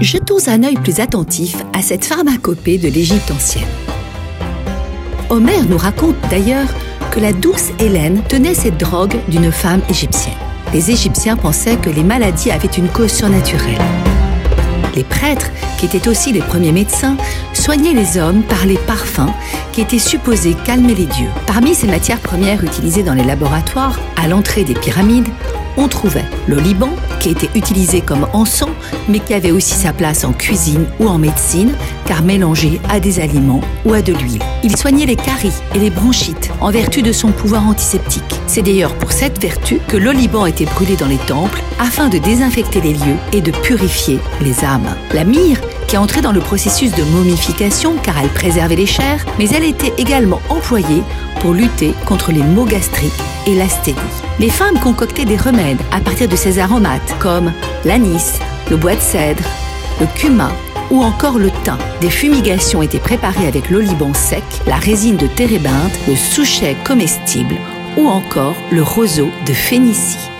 jetons un œil plus attentif à cette pharmacopée de l'Égypte ancienne. Homère nous raconte d'ailleurs que la douce Hélène tenait cette drogue d'une femme égyptienne. Les Égyptiens pensaient que les maladies avaient une cause surnaturelle. Les prêtres, qui étaient aussi les premiers médecins, soignaient les hommes par les parfums qui étaient supposés calmer les dieux. Parmi ces matières premières utilisées dans les laboratoires, à l'entrée des pyramides, on trouvait le Liban, qui était utilisé comme encens, mais qui avait aussi sa place en cuisine ou en médecine, car mélangé à des aliments ou à de l'huile. Il soignait les caries et les bronchites en vertu de son pouvoir antiseptique. C'est d'ailleurs pour cette vertu que l'oliban était brûlé dans les temples afin de désinfecter les lieux et de purifier les âmes. La myrrhe qui entrait dans le processus de momification car elle préservait les chairs, mais elle était également employée pour lutter contre les maux gastriques et l'asthénie. Les femmes concoctaient des remèdes à partir de ces aromates comme l'anis, le bois de cèdre, le cumin ou encore le thym. Des fumigations étaient préparées avec l'oliban sec, la résine de térébinthe, le souchet comestible ou encore le roseau de Phénicie.